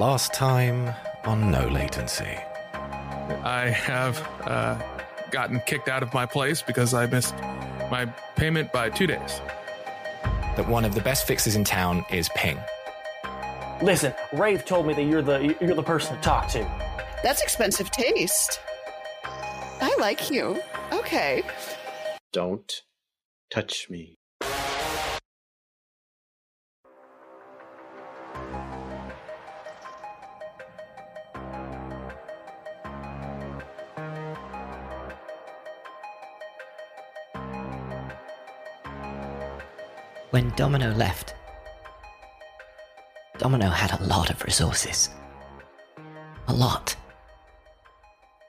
Last time on No Latency. I have uh, gotten kicked out of my place because I missed my payment by two days. That one of the best fixes in town is ping. Listen, Rave told me that you're the you're the person to talk to. That's expensive taste. I like you. Okay. Don't touch me. When Domino left, Domino had a lot of resources. A lot.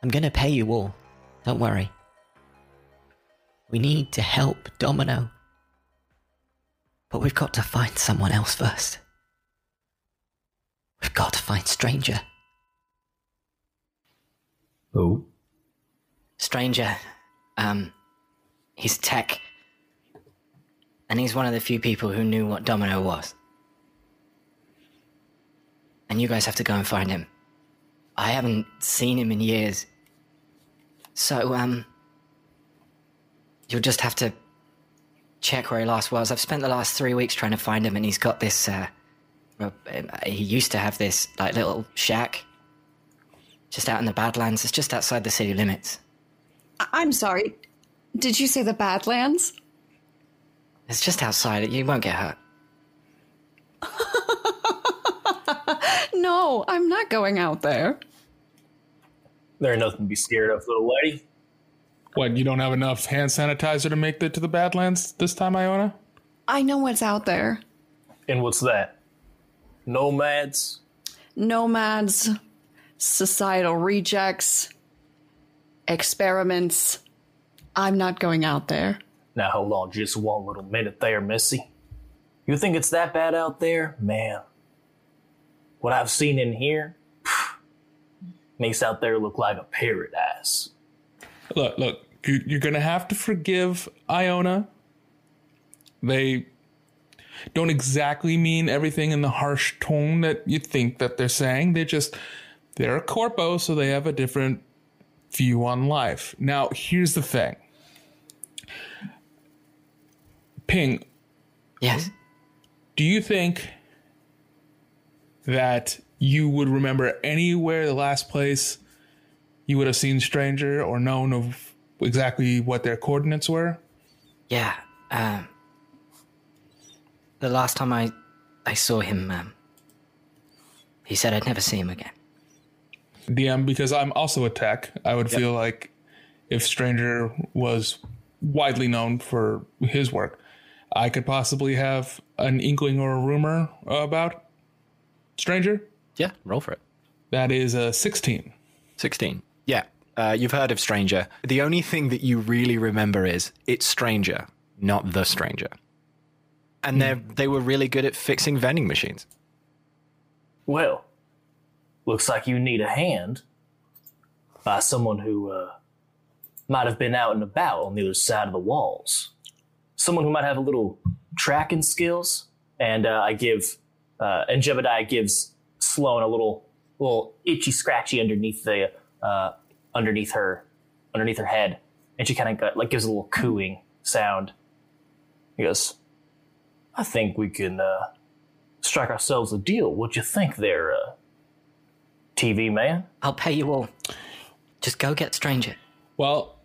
I'm gonna pay you all. Don't worry. We need to help Domino. But we've got to find someone else first. We've got to find Stranger. Who? Stranger, um, he's tech. And he's one of the few people who knew what Domino was. And you guys have to go and find him. I haven't seen him in years. So, um, you'll just have to check where he last was. I've spent the last three weeks trying to find him, and he's got this, uh, um, he used to have this, like, little shack just out in the Badlands. It's just outside the city limits. I'm sorry. Did you say the Badlands? It's just outside. You won't get hurt. No, I'm not going out there. There ain't nothing to be scared of, little lady. What, you don't have enough hand sanitizer to make it to the Badlands this time, Iona? I know what's out there. And what's that? Nomads? Nomads, societal rejects, experiments. I'm not going out there. Now hold on just one little minute there, Missy. You think it's that bad out there? Man. What I've seen in here makes out there look like a paradise. Look, look, you- you're going to have to forgive Iona. They don't exactly mean everything in the harsh tone that you think that they're saying. They just, they're a corpo, so they have a different view on life. Now, here's the thing Ping, Yes. do you think that you would remember anywhere the last place you would have seen stranger or known of exactly what their coordinates were Yeah. Um, the last time I, I saw him, um, he said I'd never see him again. dm because i'm also a tech i would feel like if stranger was widely known for his work i could possibly have an inkling or a rumor about stranger Yeah, roll for it. that is a 16 16. Yeah. Uh, you've heard of Stranger. The only thing that you really remember is it's Stranger, not the Stranger. And they they were really good at fixing vending machines. Well, looks like you need a hand by someone who uh, might have been out and about on the other side of the walls. Someone who might have a little tracking skills. And uh, I give, uh, and Jebediah gives Slone a little, little itchy scratchy underneath the, uh, underneath her, underneath her head, and she kind of like gives a little cooing sound. He goes, "I think we can uh, strike ourselves a deal. What you think, there, uh, TV man?" I'll pay you all. Just go get Stranger. Well,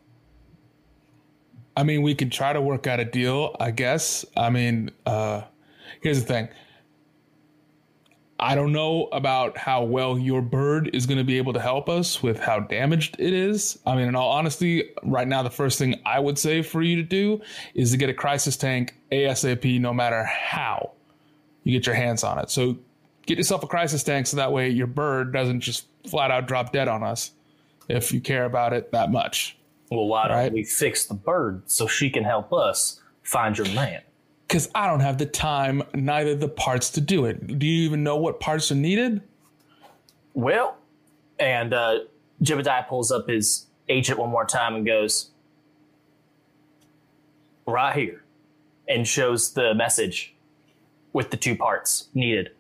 I mean, we could try to work out a deal, I guess. I mean, uh, here's the thing. I don't know about how well your bird is going to be able to help us with how damaged it is. I mean, in all honesty, right now, the first thing I would say for you to do is to get a crisis tank ASAP, no matter how you get your hands on it. So get yourself a crisis tank so that way your bird doesn't just flat out drop dead on us if you care about it that much. Well, why don't Right. we fix the bird so she can help us find your man? Because I don't have the time, neither the parts to do it. Do you even know what parts are needed? Well, and uh, Jebediah pulls up his agent one more time and goes, right here, and shows the message with the two parts needed.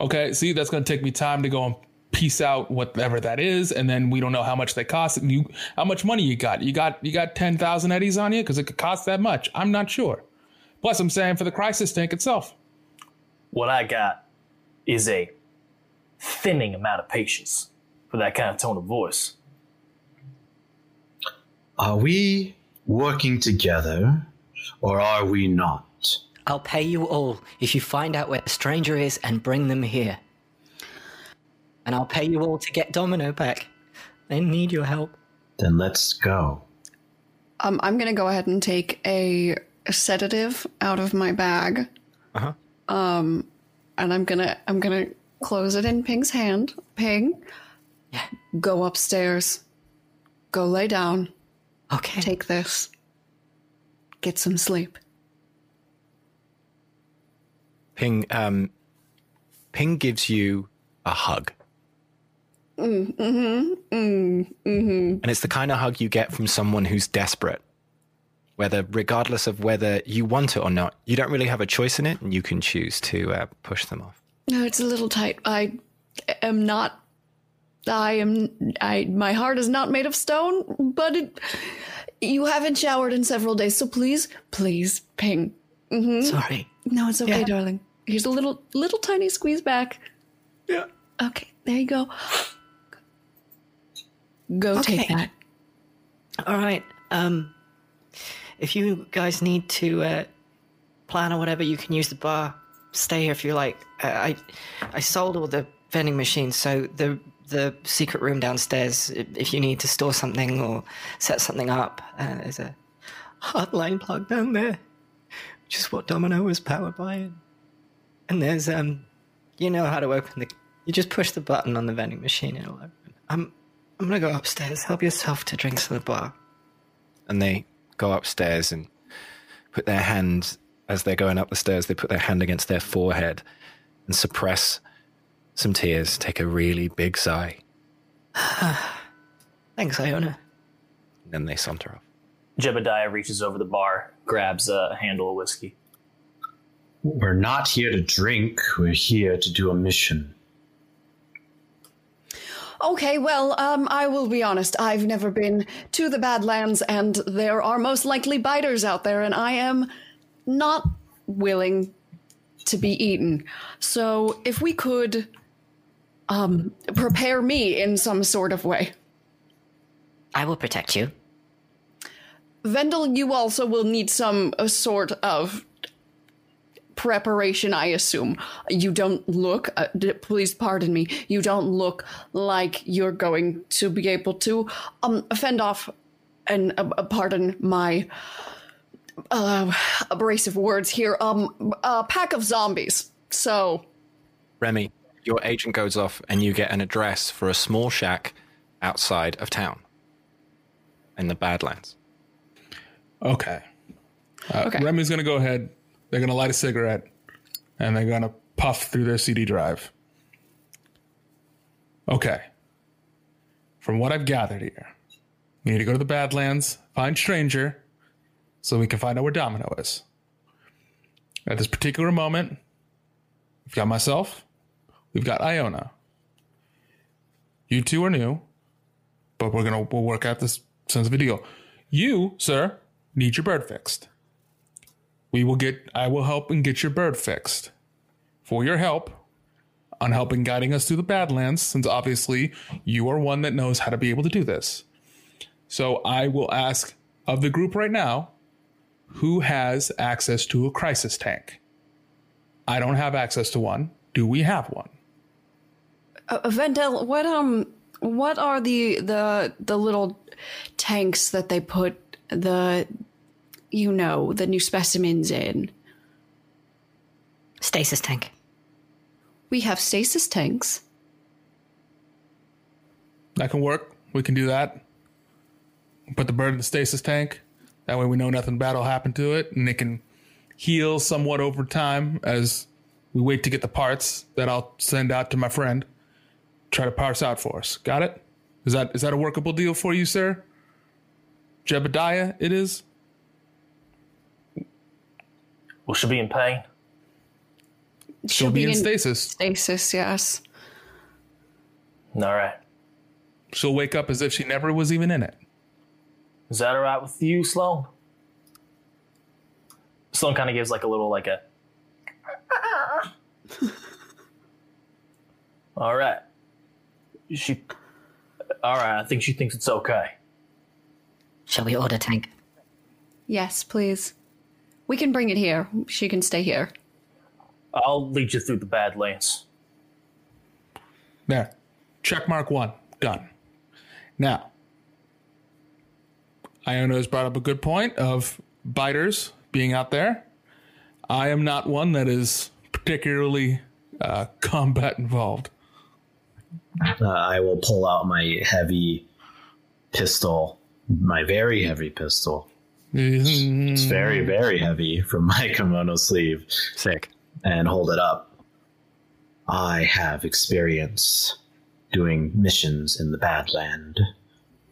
Okay, see, that's going to take me time to go and piece out whatever that is, and then we don't know how much they cost. And You, how much money you got? You got you got ten thousand eddies on you because it could cost that much. I'm not sure. Plus, I'm saying for the crisis tank itself. What I got is a thinning amount of patience for that kind of tone of voice. Are we working together or are we not? I'll pay you all if you find out where the stranger is and bring them here. And I'll pay you all to get Domino back. They need your help. Then let's go. Um, I'm gonna go ahead and take a sedative out of my bag. Uh-huh. Um, and I'm gonna I'm gonna close it in Ping's hand. Ping, Yeah. go upstairs. Go lay down. Okay. Take this. Get some sleep. Ping, um, Ping gives you a hug. Mm-hmm. And it's the kind of hug you get from someone who's desperate. Whether, regardless of whether you want it or not, you don't really have a choice in it, and you can choose to uh, push them off. No, it's a little tight. I am not. I am. I. My heart is not made of stone, but it. You haven't showered in several days, so please, please, ping. Sorry. No, it's okay, Yeah. darling. Here's a little, little tiny squeeze back. Yeah. Okay, there you go. Go take that. All right. Um, if you guys need to uh, plan or whatever, you can use the bar. Stay here if you like. Uh, I I sold all the vending machines, so the the secret room downstairs. If you need to store something or set something up, uh, there's a hotline plug down there, which is what Domino was powered by. And there's um, you know how to open the. You just push the button on the vending machine, and it'll open. I'm I'm gonna go upstairs. Help yourself to drinks in the bar. And they go upstairs and put their hand, as they're going up the stairs, they put their hand against their forehead and suppress some tears, take a really big sigh, Thanks, Iona. and then they saunter off. Jebediah reaches over the bar, grabs a handle of whiskey. We're not here to drink, we're here to do a mission. Okay, well, um, I will be honest. I've never been to the Badlands, and there are most likely biters out there, and I am not willing to be eaten. So, if we could, um, prepare me in some sort of way. I will protect you. Vendell, you also will need some uh, sort of preparation, I assume. You don't look, uh, d- please pardon me, you don't look like you're going to be able to um, fend off, and uh, uh, pardon my uh, abrasive words here, um, a pack of zombies. So, Remy, your agent goes off and you get an address for a small shack outside of town in the Badlands. Okay. Uh, Okay. Remy's going to go ahead. They're going to light a cigarette and they're going to puff through their CD drive. Okay. From what I've gathered here, we need to go to the Badlands, find Stranger, so we can find out where Domino is. At this particular moment, we've got myself, we've got Iona. You two are new, but we're gonna we'll work out this sense of a deal. You, sir, need your bird fixed. We will get I will help and get your bird fixed. For your help on helping guiding us through the Badlands, since obviously you are one that knows how to be able to do this. So I will ask of the group right now who has access to a crisis tank. I don't have access to one. Do we have one? uh, Vendell, what um, what are the the the little tanks that they put the, you know, the new specimens in? Stasis tank. We have stasis tanks. That can work. We can do that. Put the bird in the stasis tank. That way we know nothing bad will happen to it, and it can heal somewhat over time as we wait to get the parts that I'll send out to my friend. Try to parse out for us. Got it? Is that is that a workable deal for you, sir? Jebediah, it is. Will she be in pain? She'll, be, in stasis. stasis. Yes. All right. She'll wake up as if she never was even in it. Is that all right with you, Slone? Slone kind of gives like a little like a. all right. She. All right. I think she thinks it's okay. Shall we order tank? Yes, please. We can bring it here. She can stay here. I'll lead you through the Badlands. There. Check mark one. Done. Now, Iona has brought up a good point of biters being out there. I am not one that is particularly uh, combat involved. Uh, I will pull out my heavy pistol, my very heavy pistol. It's very, mm-hmm. very heavy from my kimono sleeve, Sick. and hold it up. I have experience doing missions in the Badland.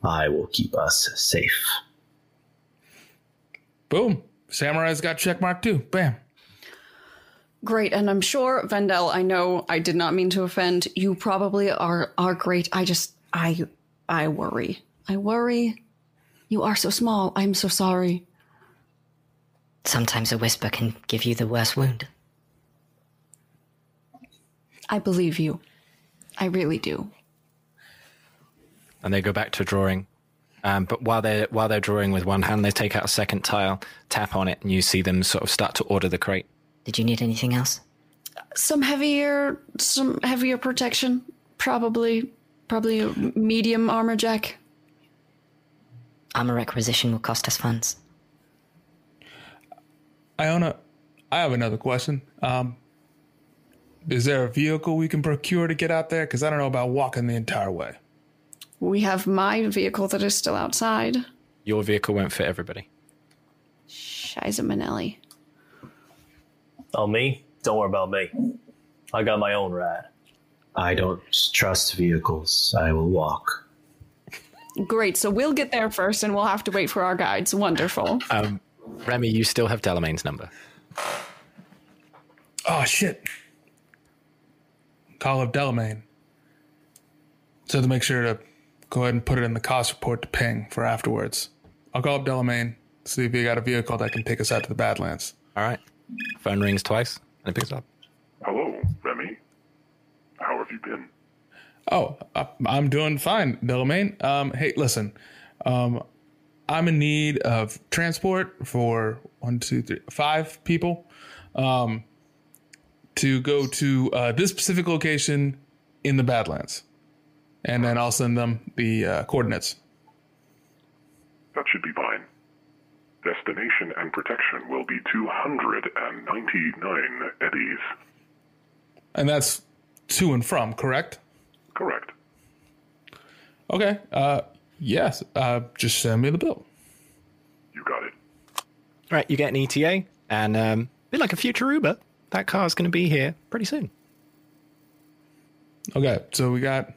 I will keep us safe. Boom. Samurai's got check mark too. Bam. Great, and I'm sure Vendell. I know I did not mean to offend. You probably are are great. I just I I worry. I worry. You are so small. I'm so sorry. Sometimes a whisper can give you the worst wound. I believe you. I really do. and they go back to drawing. Um, but while they're while they're drawing with one hand, they take out a second tile, tap on it, and you see them sort of start to order the crate. Did you need anything else? Some heavier, some heavier protection. Probably, probably a medium armor jack. Armor requisition will cost us funds. Iona, I have another question. Um, is there a vehicle we can procure to get out there? Because I don't know about walking the entire way. We have my vehicle that is still outside. Your vehicle won't fit everybody. Shiza Manelli. Oh, me? Don't worry about me. I got my own ride. I don't trust vehicles. I will walk. Great. So we'll get there first, and we'll have to wait for our guides. Wonderful. Um, Remy, you still have Delamain's number. Oh shit. Call up Delamain. So to make sure to go ahead and put it in the cost report to ping for afterwards. I'll call up Delamain, see if he got a vehicle that can take us out to the Badlands. All right. Phone rings twice, and it picks up. Hello, Remy. How have you been? Oh, I- I'm doing fine, Delamain. Um, hey, listen, um, I'm in need of transport for one, two, three, five people um, to go to uh, this specific location in the Badlands, and then I'll send them the uh, coordinates. That should be fine. Destination and protection will be 299 eddies. And that's to and from? Correct. Okay. Uh, yes. Uh, just send me the bill. You got it. All right, you get an ETA, and um, a bit like a future Uber, that car's going to be here pretty soon. Okay, so we got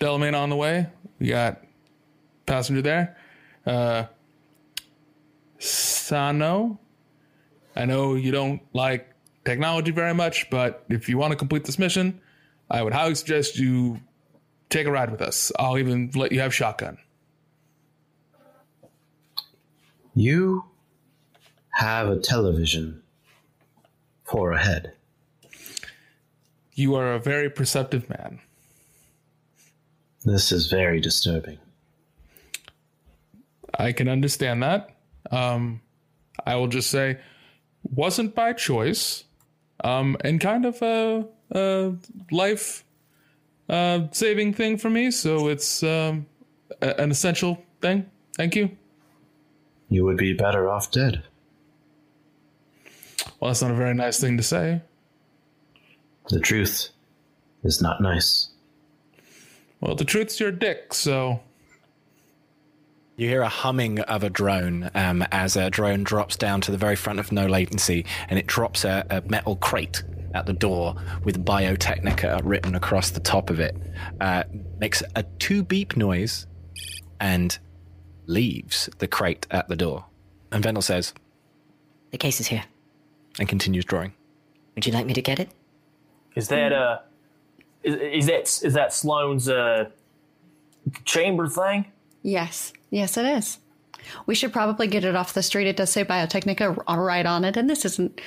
Delamain on the way. We got passenger there. Uh, Sano, I know you don't like technology very much, but if you want to complete this mission, I would highly suggest you take a ride with us. I'll even let you have shotgun. You have a television for a head. You are a very perceptive man. This is very disturbing. I can understand that. Um, I will just say, wasn't by choice, um, and kind of a, a life uh, saving thing for me. So it's um, a- an essential thing. Thank you. You would be better off dead. Well, that's not a very nice thing to say. The truth is not nice. Well, the truth's your dick, so You hear a humming of a drone um, as a drone drops down to the very front of no latency, and it drops a, a metal crate at the door with Biotechnica written across the top of it. Uh, makes a two beep noise and leaves the crate at the door. And Vendell says, The case is here. and continues drawing. Would you like me to get it? Is that uh, is, is that is that Slone's uh chamber thing? Yes, yes, it is. We should probably get it off the street. It does say Biotechnica r- right on it, and this isn't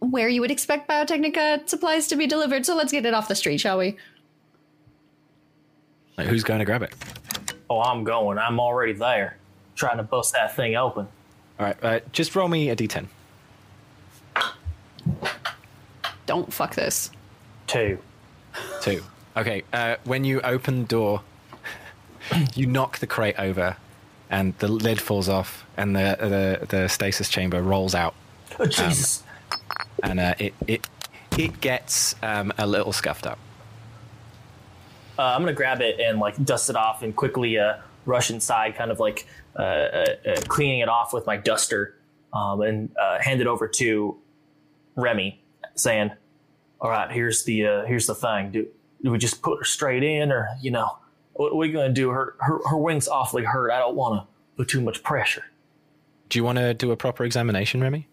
where you would expect Biotechnica supplies to be delivered. So let's get it off the street, shall we? Like, who's going to grab it? Oh, I'm going. I'm already there, trying to bust that thing open. All right, uh, just roll me a d10. Don't fuck this. Two. Two. Okay, uh, when you open the door, you knock the crate over, and the lid falls off, and the the, the stasis chamber rolls out, Oh, Jesus. and uh, it it it gets um, a little scuffed up. uh, I'm gonna grab it and like dust it off and quickly uh, rush inside, kind of like uh, uh, uh, cleaning it off with my duster, um, and uh, hand it over to Remy, saying, "All right, here's the uh, here's the thing. Do, do we just put her straight in, or you know, what, what are we gonna do? Her her her wing's awfully hurt. I don't want to put too much pressure." Do you want to do a proper examination, Remy?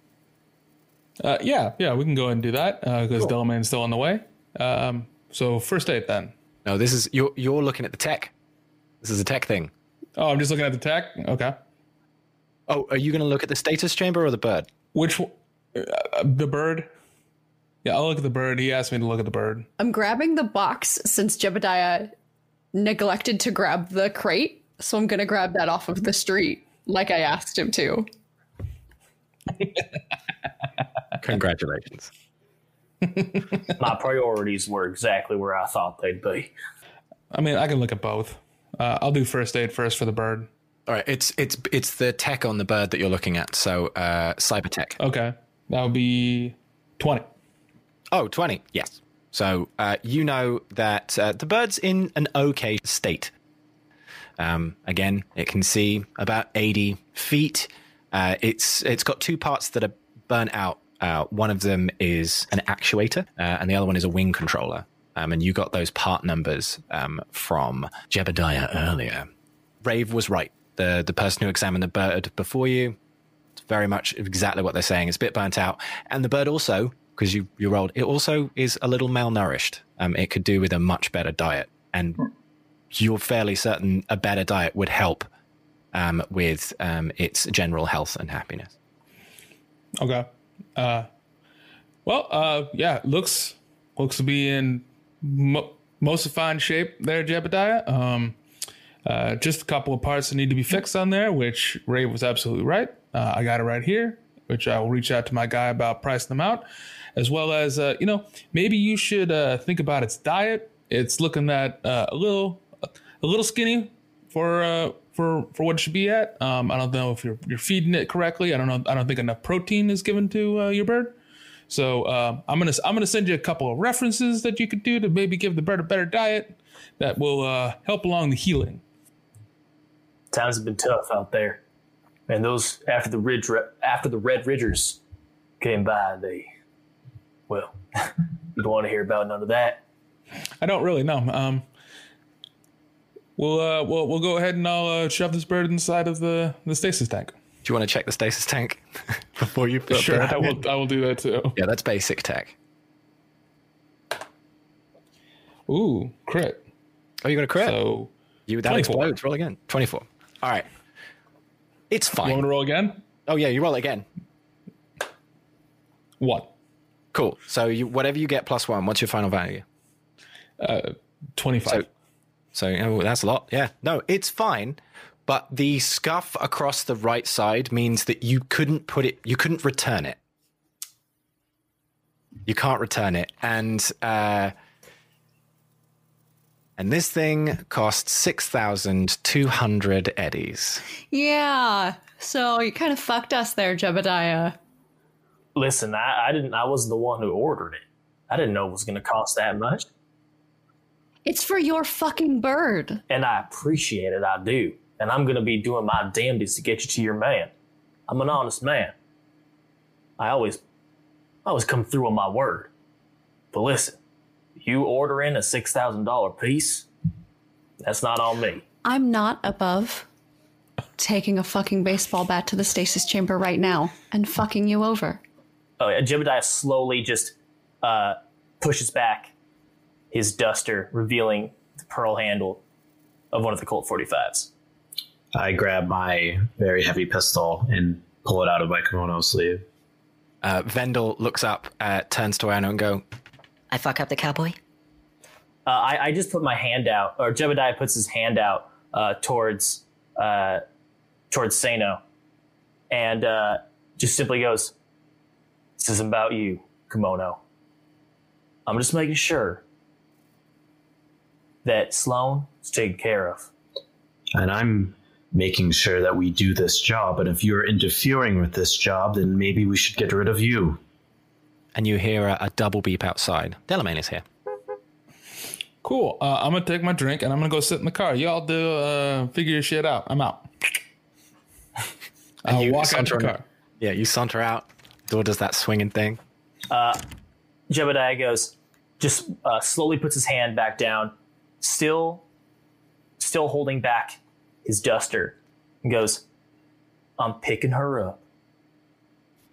Uh, yeah, yeah, we can go ahead and do that because Cool. Delamain's still on the way. Um, so first aid then. No, this is you're you're looking at the tech. This is a tech thing. Oh, I'm just looking at the tech. Okay. Oh, are you going to look at the stasis chamber or the bird? Which one? Uh, the bird? Yeah, I'll look at the bird. He asked me to look at the bird. I'm grabbing the box since Jebediah neglected to grab the crate, so I'm gonna grab that off of the street like I asked him to. Congratulations. My priorities were exactly where I thought they'd be. I mean, I can look at both. Uh, I'll do first aid first for the bird. All right, it's it's it's the tech on the bird that you're looking at. So, uh, cyber tech. Okay. That would be 20. Oh, 20. Yes. So uh, you know that uh, the bird's in an okay state. Um, again, it can see about 80 feet. Uh, it's it's got two parts that are burnt out. Uh, one of them is an actuator, uh, and the other one is a wing controller. Um, and you got those part numbers um, from Jebediah earlier. Rave was right. The the person who examined the bird before you very much exactly what they're saying. It's a bit burnt out, and the bird also, because you you rolled, it also is a little malnourished. Um, it could do with a much better diet, and you're fairly certain a better diet would help um, with um, its general health and happiness. Okay. Uh, well, uh, yeah, looks looks to be in mo- most fine shape there, Jebediah. Um, uh, just a couple of parts that need to be fixed on there, which Ray was absolutely right. Uh, I got it right here, which I will reach out to my guy about pricing them out, as well as uh, you know maybe you should uh, think about its diet. It's looking at uh, a little a little skinny for uh, for for what it should be at. Um, I don't know if you're you're feeding it correctly. I don't know. I don't think enough protein is given to uh, your bird. So uh, I'm gonna I'm gonna send you a couple of references that you could do to maybe give the bird a better diet that will uh, help along the healing. Times have been tough out there, and those after the ridge after the Red Ridgers came by, they well, you don't want to hear about none of that. I don't really know. Um, we'll uh, we'll we'll go ahead and I'll uh, shove this bird inside of the the stasis tank. Do you want to check the stasis tank before you put Sure, I will. I will do that too. Yeah, that's basic tech. Ooh, crit. Oh, you got a crit. So you that 24. explodes. Roll again. Twenty four. All right. It's fine. you want to roll again? Oh yeah, you roll again. One. Cool. So you whatever you get plus one. What's your final value? Twenty-five. So- So you know, that's a lot. Yeah. No, it's fine. But the scuff across the right side means that you couldn't put it, you couldn't return it. You can't return it. And, uh, and this thing costs 6,200 eddies. Yeah. So you kind of fucked us there, Jebediah. Listen, I, I didn't. I wasn't the one who ordered it. I didn't know it was going to cost that much, It's for your fucking bird. and I appreciate it. I do, and I'm going to be doing my damnedest to get you to your man. I'm an honest man. I always, I always come through on my word. But listen, you ordering a six thousand dollar piece, that's not on me. I'm not above taking a fucking baseball bat to the stasis chamber right now and fucking you over. Oh, yeah, Jebediah slowly just uh, pushes back his duster, revealing the pearl handle of one of the Colt 45s. I grab my very heavy pistol and pull it out of my kimono sleeve. Uh, Vendell looks up, uh, turns to Anno and go, I fuck up the cowboy? Uh, I, I just put my hand out, or Jebediah puts his hand out uh, towards uh, towards Sano, and uh, just simply goes, "This isn't about you, Kimono. I'm just making sure that Slone is taken care of." And I'm making sure that we do this job. And if you're interfering with this job, then maybe we should get rid of you. and you hear a, a double beep outside. Delamain is here. Cool. Uh, I'm gonna take my drink and I'm gonna go sit in the car. Y'all do uh, figure your shit out. I'm out. I'll you walk out saunter the car. Yeah, you saunter out. Door does that swinging thing. Uh, Jebediah goes, just uh, slowly puts his hand back down, still, still holding back his duster, and goes, "I'm picking her up,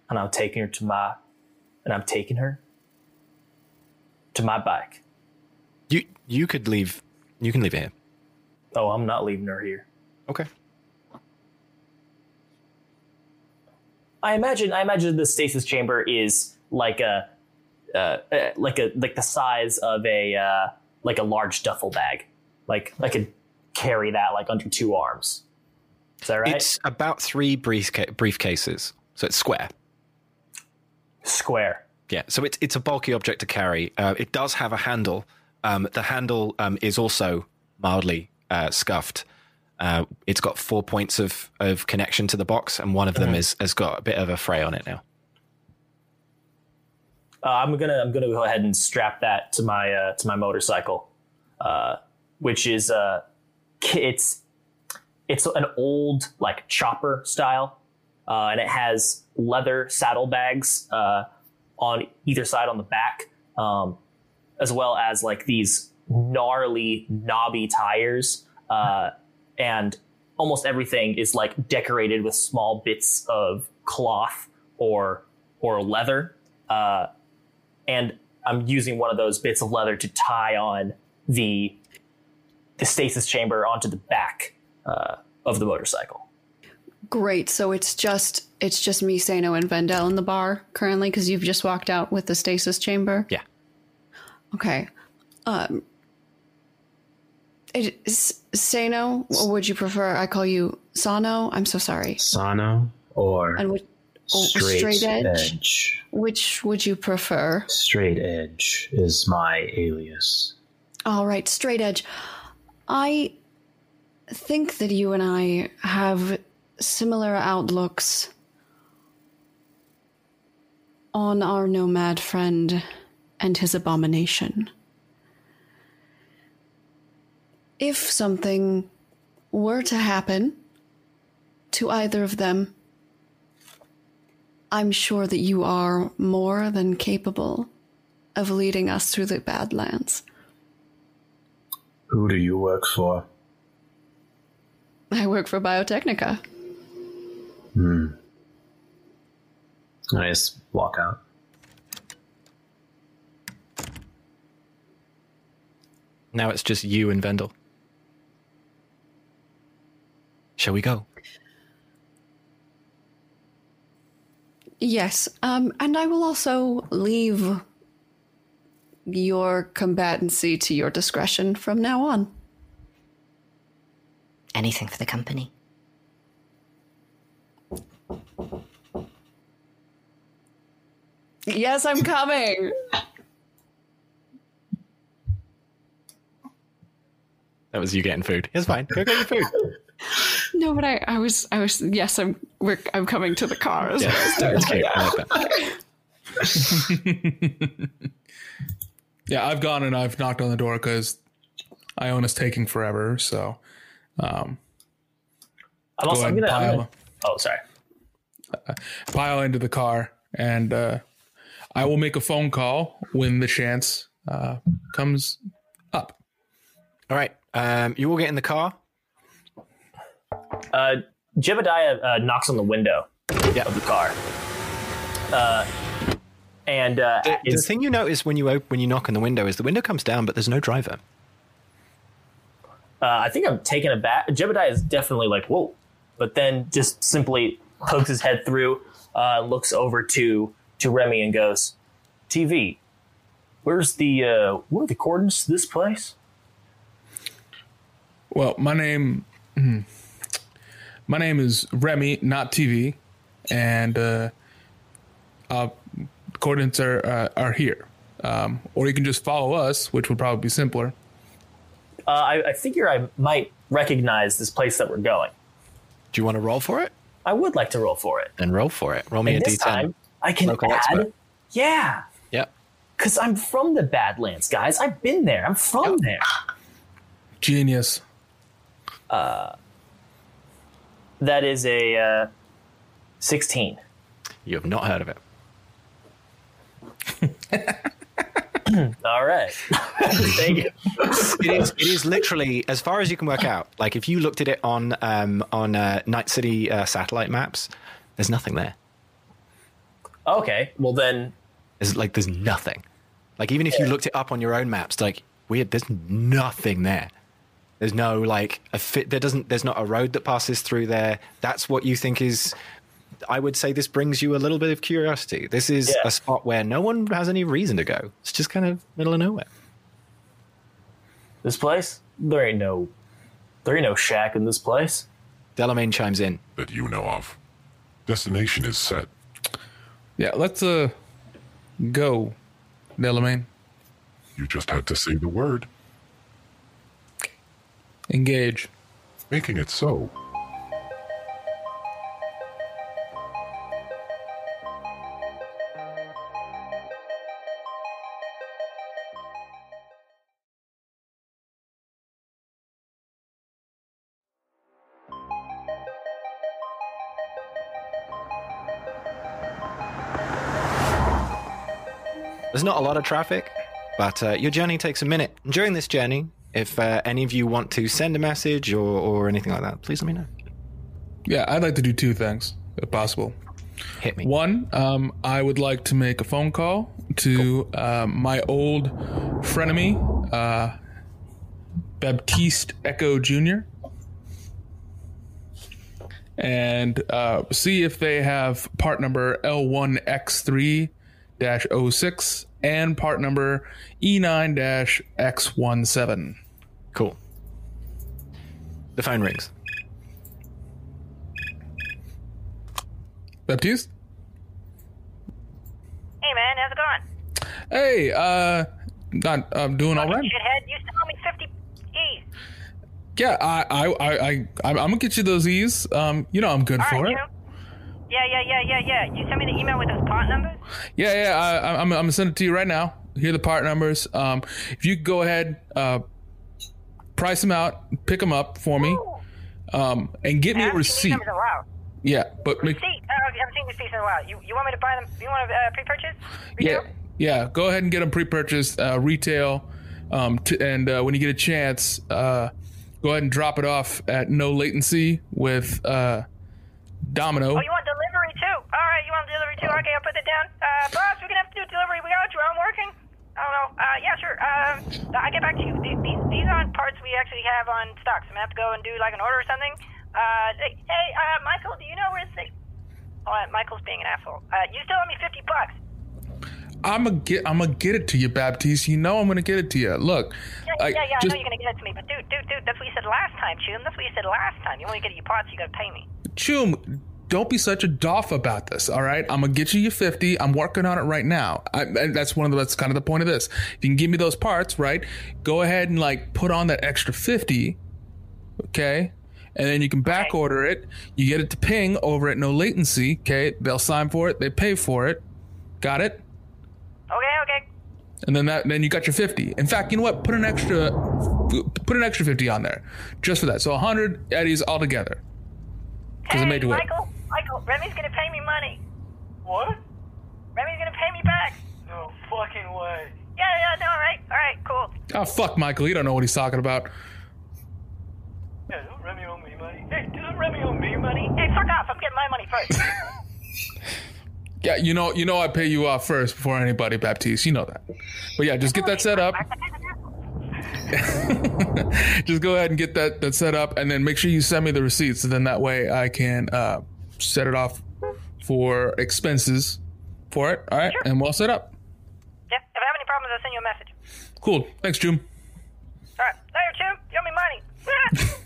and I'm taking her to my, and I'm taking her to my bike. You you could leave. You can leave it here. Oh, I'm not leaving her here. Okay. I imagine, I imagine the stasis chamber is like a, uh, uh, like a, like the size of a, uh, like a large duffel bag. Like I could carry that like under two arms. Is that right? It's about three briefca- briefcases, so it's square. Square. Yeah, so it's it's a bulky object to carry. Uh, it does have a handle. Um, the handle um, is also mildly uh, scuffed. Uh, it's got four points of, of connection to the box, and one of them is has got a bit of a fray on it now. Uh, I'm gonna I'm gonna go ahead and strap that to my uh, to my motorcycle, uh, which is uh, it's it's an old like chopper style, uh, and it has leather saddlebags uh, on either side on the back, um, as well as like these gnarly knobby tires, uh, and almost everything is like decorated with small bits of cloth or or leather. Uh, and I'm using one of those bits of leather to tie on the the stasis chamber onto the back uh, of the motorcycle. Great. So it's just it's just me, Sano, and Vendell in the bar currently because you've just walked out with the stasis chamber. Yeah. Okay. Um. Sano, or would you prefer I call you Sano? I'm so sorry. Sano or And which, oh, straight, straight edge? edge. which would you prefer? Straight edge is my alias. All right, straight edge. I think that you and I have similar outlooks on our nomad friend and his abomination. If something were to happen to either of them, I'm sure that you are more than capable of leading us through the Badlands. Who do you work for? I work for Biotechnica. Hmm. I just walk out. Now it's just you and Vendell. Shall we go? Yes, um, and I will also leave your combatancy to your discretion from now on. Anything for the company? Yes, I'm coming. That was you getting food. It's fine. Go get your food. no, but I, I was, I was. Yes, I'm. We're, I'm coming to the car. As Yeah, well. that's cute. I like yeah, I've gone and I've knocked on the door because Iona's taking forever. So I'm also I'm gonna, I'm pile, gonna. Oh, sorry. pile into the car and uh, I will make a phone call when the chance uh, comes up. All right. Um, you all get in the car. Uh, Jebediah uh, knocks on the window of the car. Uh, And uh, The, the is- thing you notice when you op- when you knock on the window is the window comes down, but there's no driver. uh, I think I'm taken aback. Jebediah is definitely like, whoa. But then just simply pokes his head through, uh, looks over to, to Remy and goes, TV, where's the, uh, what are the coordinates to this place? Well, my name, hmm, my name is Remy, not TV, and uh, uh, coordinates are uh, are here. Um, or you can just follow us, which would probably be simpler. Uh, I, I figure I might recognize this place that we're going. Do you want to roll for it? I would like to roll for it. Then roll for it. Roll me And a this d10. time, I can Local add. expert. Yeah, Yep. because I'm from the Badlands, guys. I've been there. I'm from there. Genius. That is a uh, 16. You have not heard of it. All right. Thank you. It is. It is literally as far as you can work out. Like if you looked at it on um, on uh, Night City uh, satellite maps, there's nothing there. Okay. Well, then, There's like there's nothing. Like even if you looked it up on your own maps, like weird, there's nothing there. There's no like a fit. There doesn't. There's not a road that passes through there. That's what you think is. I would say this brings you a little bit of curiosity. This is Yeah. a spot where no one has any reason to go. It's just kind of middle of nowhere. this place? There ain't no. There ain't no shack in this place. Delamain chimes in. that you know of. Destination is set. Yeah, let's uh go, Delamain. You just had to say the word, Engage. making it so. There's not a lot of traffic, but uh, your journey takes a minute. And during this journey, if uh, any of you want to send a message or, or anything like that, please let me know. Yeah, I'd like to do two things, if possible. Hit me. One, um, I would like to make a phone call to um, my old frenemy, uh, Baptiste Echo Jr., and uh, see if they have part number L1X3 06 and part number E E9 X17. Cool. The phone rings. Baptiste? Hey man, how's it going? Hey, uh, not, I'm doing all right. Shithead, you still owe me 50 E's. Yeah, I, I, I, I, I'm gonna get you those E's. Um, you know I'm good All for right, it. you. Yeah, yeah, yeah, yeah, yeah. You sent me the email with those part numbers? Yeah, yeah. I, I'm, I'm gonna send it to you right now. Here are the part numbers. Um, if you could go ahead, uh, price them out, pick them up for me, um, and get me a receipt. these numbers in a while. Yeah, but make, Receipt? Uh, I haven't seen receipts in a while. You, you want me to buy them? You want to uh, pre-purchase? yeah, Retail? yeah. Go ahead and get them pre-purchased, uh, retail. Um, t- and uh, when you get a chance, uh, go ahead and drop it off at no latency with uh, Domino. Oh, you want delivery too? All right, you want delivery too? Okay, I'll put that down. Uh, boss, we're gonna have to do delivery. We got you. I'm working. I don't know. Uh, yeah, sure. Um, I'll get back to you. These, these, these aren't parts we actually have on stock, so I'm gonna have to go and do like an order or something. Uh, hey, uh, Michael, do you know where the? Oh, uh, Michael's being an asshole. Uh, you still owe me fifty bucks. I'm gonna get. I'm gonna get it to you, Baptiste. You know I'm gonna get it to you. Look, Yeah, I- yeah, yeah. I know you're gonna get it to me, but dude, dude, dude, that's what you said last time, Chum. That's what you said last time. You want to get your parts, you gotta pay me. Chum, don't be such a doff about this. All right, I'm gonna get you your fifty. I'm working on it right now. I, and that's one of the, that's kind of the point of this. If you can give me those parts, right? Go ahead and like put on that extra fifty, okay? And then you can back order it. You get it to ping over at no latency. Okay, they'll sign for it. They pay for it. Got it? Okay, okay. And then that then you got your fifty. In fact, you know what? Put an extra put an extra fifty on there just for that. So hundred eddies altogether. Because I Hey, may do it. Michael, Michael, Remy's gonna pay me money. What? Remy's gonna pay me back. No fucking way. Yeah, yeah, no, all right, all right, cool. Oh fuck, Michael! You don't know what he's talking about. Yeah, don't Remy owe me money. Hey, doesn't Remy owe me money? Hey, fuck off! I'm getting my money first. Yeah, you know, you know, I pay you off first before anybody, Baptiste. You know that. But yeah, just get that set up. just go ahead and get that that set up, and then make sure you send me the receipts. And then that way I can uh, set it off for expenses for it. All right, and we'll set up. Yeah, if I have any problems, I'll send you a message. Cool. Thanks, Jim. All right, later, Jim. You owe me money.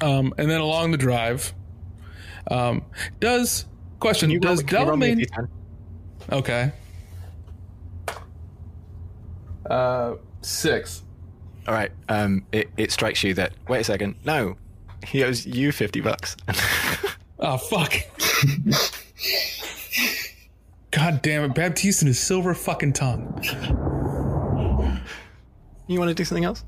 Um, and then along the drive, um, does question you does can you roll me a Delamain? Okay. Uh, six. All right. Um, it, it strikes you that wait a second. No, he owes you fifty bucks. Oh fuck. God damn it, Baptiste and his silver fucking tongue. you want to do something else?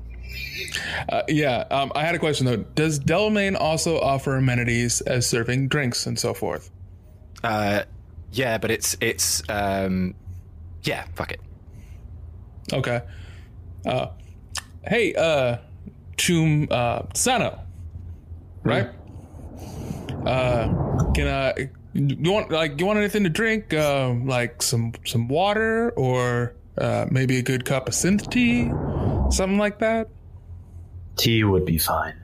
Uh, yeah, um, I had a question though. Does Delamain also offer amenities as serving drinks and so forth? Uh, yeah, but it's it's um, yeah. Fuck it. Okay. Uh, hey, uh, Chum uh, Sano, right? Uh, can I? You want like you want anything to drink? Uh, like some some water or uh, maybe a good cup of synth tea, something like that. Tea would be fine.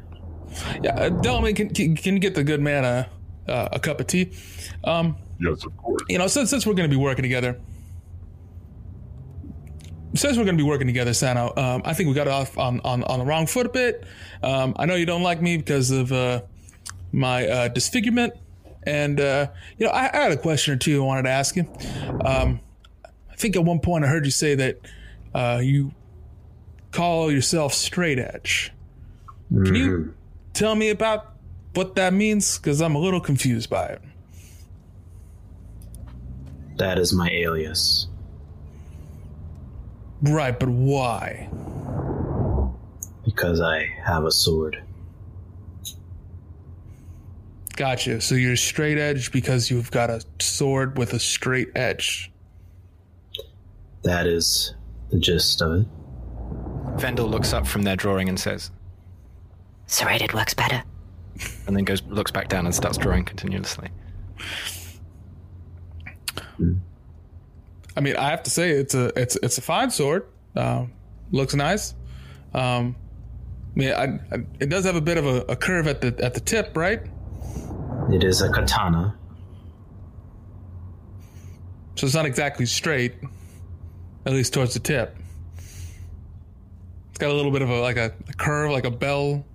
Yeah, uh, Delamain, can, can can you get the good man a uh, a cup of tea? Um, Yes, of course. you know, since since we're going to be working together, since we're going to be working together, Sano, um, I think we got off on, on on the wrong foot a bit. Um, I know you don't like me because of uh, my uh, disfigurement, and uh, you know, I, I had a question or two I wanted to ask you. Um, I think at one point I heard you say that uh, you call yourself straight edge. Can you tell me about what that means? Because I'm a little confused by it. That is my alias. Right, but why? Because I have a sword. Gotcha. So you're straight edge because you've got a sword with a straight edge. That is the gist of it. Vendell looks up from their drawing and says, Serrated works better. and then goes looks back down and starts drawing continuously. Hmm. I mean, I have to say it's a it's it's a fine sword. Um, looks nice. Um, I mean, I, I, it does have a bit of a, a curve at the at the tip, right? It is a katana. So it's not exactly straight, at least towards the tip. It's got a little bit of a like a, a curve, like a bell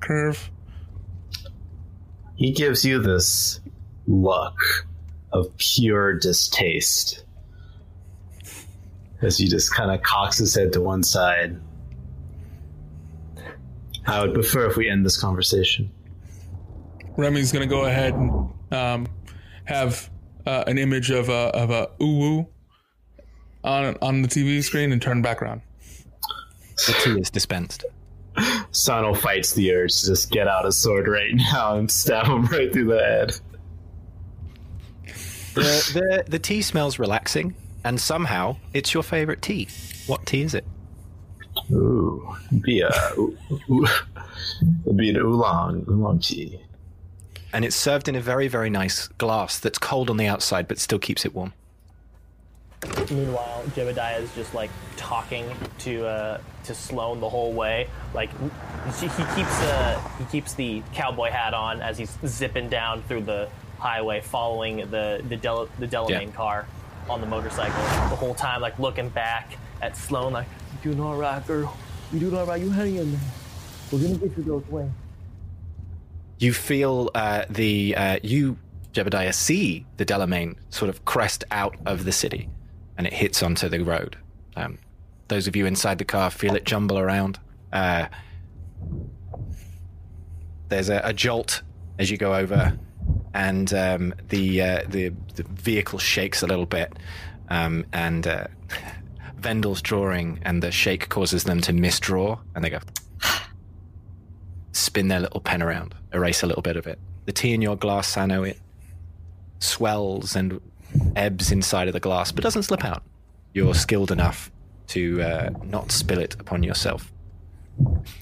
curve. He gives you this look of pure distaste as he just kind of cocks his head to one side. I would prefer if we end this conversation. Remy's gonna go ahead and um, have uh, an image of a of a uwu on on the TV screen and turn back around. The tea is dispensed. Sano fights the urge to just get out a sword right now and stab him right through the head. The, the the tea smells relaxing, and somehow it's your favorite tea. What tea is it? Ooh, be a ooh, ooh, it'd be an oolong oolong tea. And it's served in a very very nice glass that's cold on the outside but still keeps it warm. Meanwhile, Jebediah is just like talking to uh, to Slone the whole way. Like he he keeps uh, he keeps the cowboy hat on as he's zipping down through the highway, following the the Del- the Delamain Yeah. car on the motorcycle the whole time, like looking back at Slone, like you doing all right, girl. You doing all right. You hang in there. We're gonna get you those wings. You feel uh, the uh, you Jebediah see the Delamain sort of crest out of the city, and it hits onto the road. Um, those of you inside the car feel it jumble around. Uh, there's a, a jolt as you go over, and um, the, uh, the the vehicle shakes a little bit, um, and uh, Vendell's drawing and the shake causes them to misdraw, and they go spin their little pen around, erase a little bit of it. The tea in your glass, Sano, it swells and ebbs inside of the glass, but doesn't slip out. You're skilled enough to uh, not spill it upon yourself.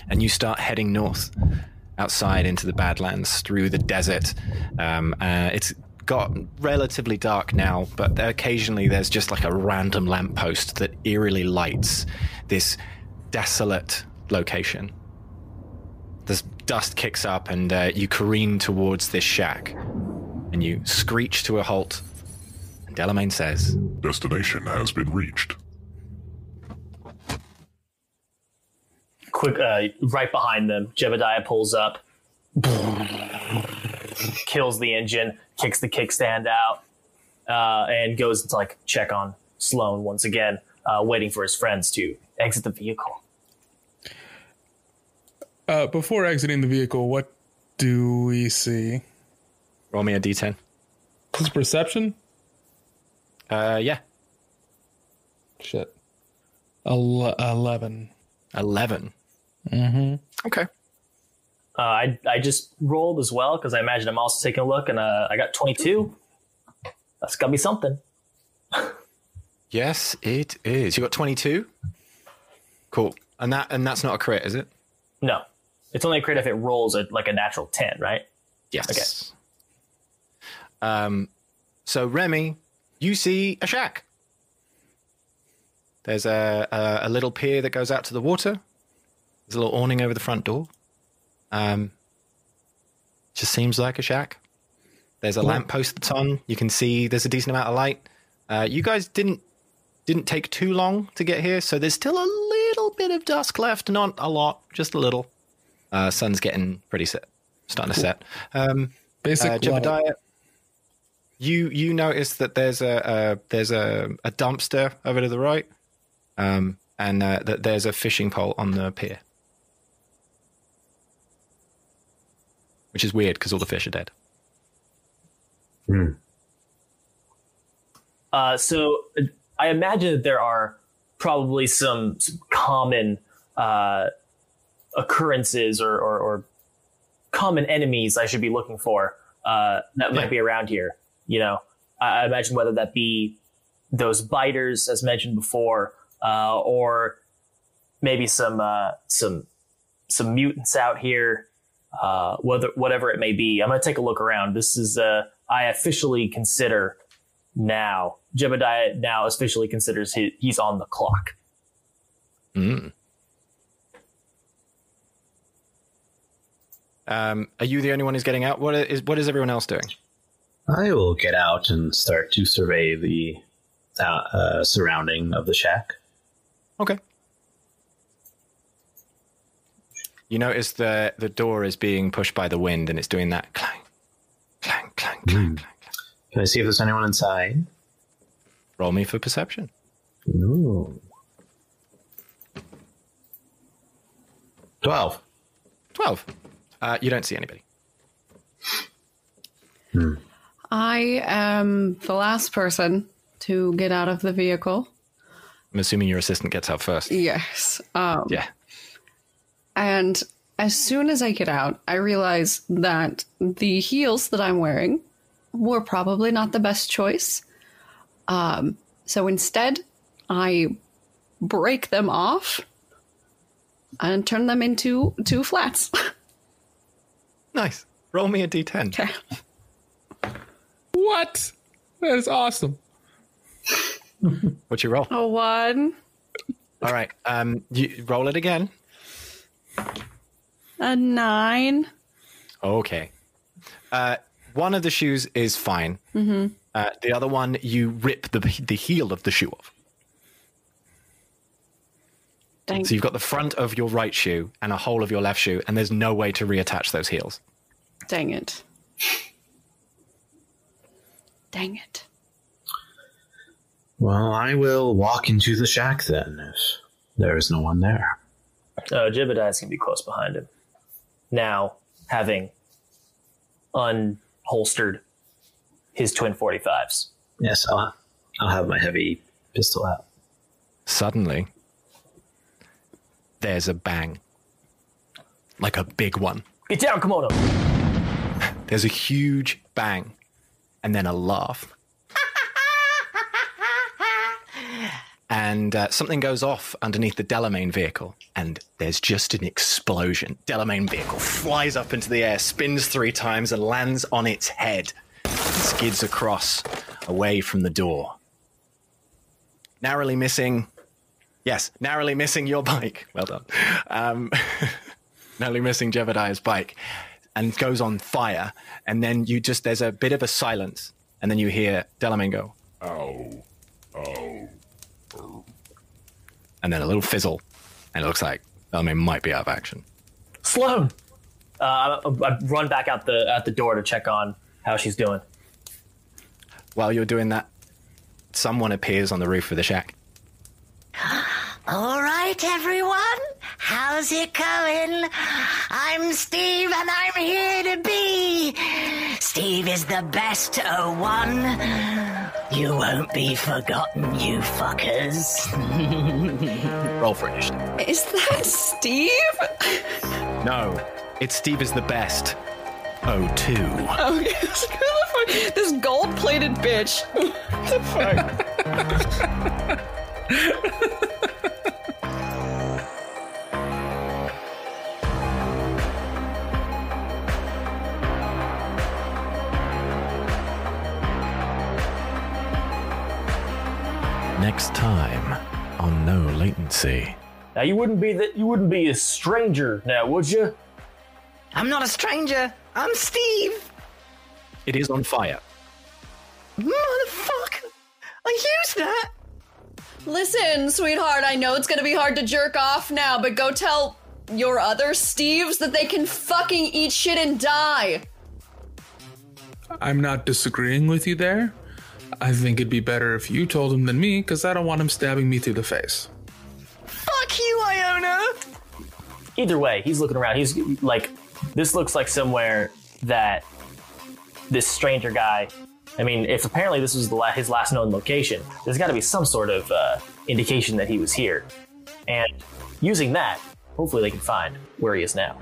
And you start heading north, outside into the Badlands, through the desert. Um, uh, it's got relatively dark now, but occasionally there's just like a random lamppost that eerily lights this desolate location. This dust kicks up, and uh, you careen towards this shack, and you screech to a halt. And Delamain says, Destination has been reached. Quick, uh, right behind them, Jebediah pulls up, kills the engine, kicks the kickstand out, uh, and goes to like check on Slone once again, uh, waiting for his friends to exit the vehicle. Uh, before exiting the vehicle, what do we see? "Roll me a d10." His perception? Uh, yeah, Shit. Ele- Eleven. eleven. Mm-hmm. Okay. Uh, I I just rolled as well because I imagine I'm also taking a look, and uh, I got 22. That's gotta be something. Yes, it is. You got twenty-two. Cool. And that and that's not a crit, is it? No, it's only a crit if it rolls at like a natural 10, right? Yes. Okay. Um, so Remy, you see a shack. There's a, a a little pier that goes out to the water. There's a little awning over the front door. Um, just seems like a shack. There's a lamppost that's on. You can see there's a decent amount of light. Uh, you guys didn't didn't take too long to get here, so there's still a little bit of dusk left. Not a lot, just a little. Uh, sun's getting pretty set, starting to set. Um, Basic uh, light. Jebediah, you you notice that there's a, a there's a, a dumpster over to the right, um, and uh, that there's a fishing pole on the pier, which is weird because all the fish are dead. Uh, so uh, I imagine that there are probably some, some common uh, occurrences or, or, or common enemies I should be looking for uh, that might be around here. You know, I, I imagine whether that be those biters, as mentioned before, uh, or maybe some uh, some some mutants out here. Uh, whether whatever it may be, I'm gonna take a look around. This is uh, I officially consider now. Jebediah now officially considers he, he's on the clock. Mm. Um, are you the only one who's getting out? What is what is everyone else doing? I will get out and start to survey the uh, uh, surrounding of the shack. Okay. You notice the the door is being pushed by the wind, and it's doing that clang, clang, clang, clang, clang. Can I see if there's anyone inside? Roll me for perception. Ooh. 12. Twelve. Uh, you don't see anybody. I am the last person to get out of the vehicle. I'm assuming your assistant gets out first. Yes. Um, Yeah. And as soon as I get out, I realize that the heels that I'm wearing were probably not the best choice. Um, so instead, I break them off and turn them into two flats. Nice. Roll me a d10. okay. What? That is awesome. What's your roll? A one, All right. Um, you roll it again. A nine. Okay. Uh, one of the shoes is fine. Mm-hmm. Uh, the other one, you rip the the heel of the shoe off. Dang. So you've got the front of your right shoe and a hole of your left shoe, and there's no way to reattach those heels. Dang it. Dang it. Well, I will walk into the shack then if there is no one there. Uh, Jebediah's gonna be close behind him. Now, having unholstered his twin 45s. Yes, I'll, I'll have my heavy pistol out. Suddenly, there's a bang, like a big one. Get down, Komodo! There's a huge bang, and then a laugh. And uh, something goes off underneath the Delamain vehicle, and there's just an explosion. Delamain vehicle flies up into the air, spins three times, and lands on its head. And skids across away from the door. Narrowly missing, yes, narrowly missing your bike. Well done. Um, narrowly missing Jebediah's bike and goes on fire. And then you just, there's a bit of a silence. And then you hear Delamain go, Ow. Ow. And then a little fizzle. And it looks like Delamain might be out of action. Slone. Uh, I, I run back out the out the door to check on how she's doing. While you're doing that, someone appears on the roof of the shack. All right, everyone. How's it going? I'm Steve, and I'm here to be. Steve is the best oh one. You won't be forgotten, you fuckers. Roll for initiative. Is that Steve? No, it's Steve is the best. Oh, two. Oh, yes. Who the fuck- this gold-plated bitch. What the fuck? Next time on No Latency. Now you wouldn't be that you wouldn't be a stranger now, would you? I'm not a stranger. I'm Steve. It is on fire. Motherfucker. I used that. Listen, sweetheart, I know it's gonna be hard to jerk off now, but go tell your other Steves that they can fucking eat shit and die. I'm not disagreeing with you there. I think it'd be better if you told him than me, because I don't want him stabbing me through the face. Fuck you, Ioanna. Either way, he's looking around. He's like, this looks like somewhere that this stranger guy. I mean, if apparently this was the la- his last known location, there's got to be some sort of uh, indication that he was here. And using that, hopefully they can find where he is now.